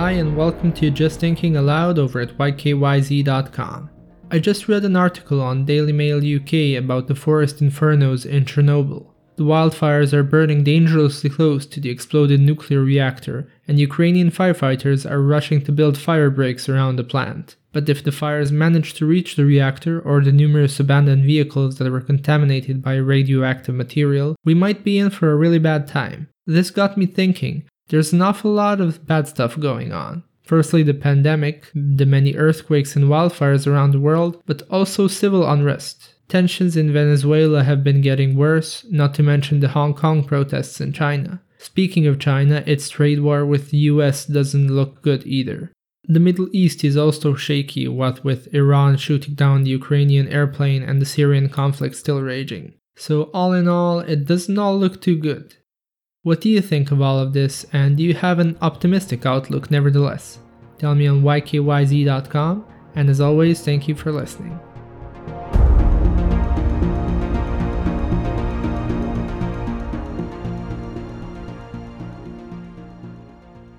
Hi, and welcome to Just Thinking Aloud over at ykyz.com. I just read an article on Daily Mail UK about the forest infernos in Chernobyl. The wildfires are burning dangerously close to the exploded nuclear reactor, and Ukrainian firefighters are rushing to build fire breaks around the plant. But if the fires manage to reach the reactor or the numerous abandoned vehicles that were contaminated by radioactive material, we might be in for a really bad time. This got me thinking there's an awful lot of bad stuff going on. Firstly, the pandemic, the many earthquakes and wildfires around the world, but also civil unrest. Tensions in Venezuela have been getting worse, not to mention the Hong Kong protests in China. Speaking of China, its trade war with the US doesn't look good either. The Middle East is also shaky, what with Iran shooting down the Ukrainian airplane and the Syrian conflict still raging. So, all in all, it doesn't all look too good. What do you think of all of this, and do you have an optimistic outlook nevertheless? Tell me on ykyz.com, and as always, thank you for listening.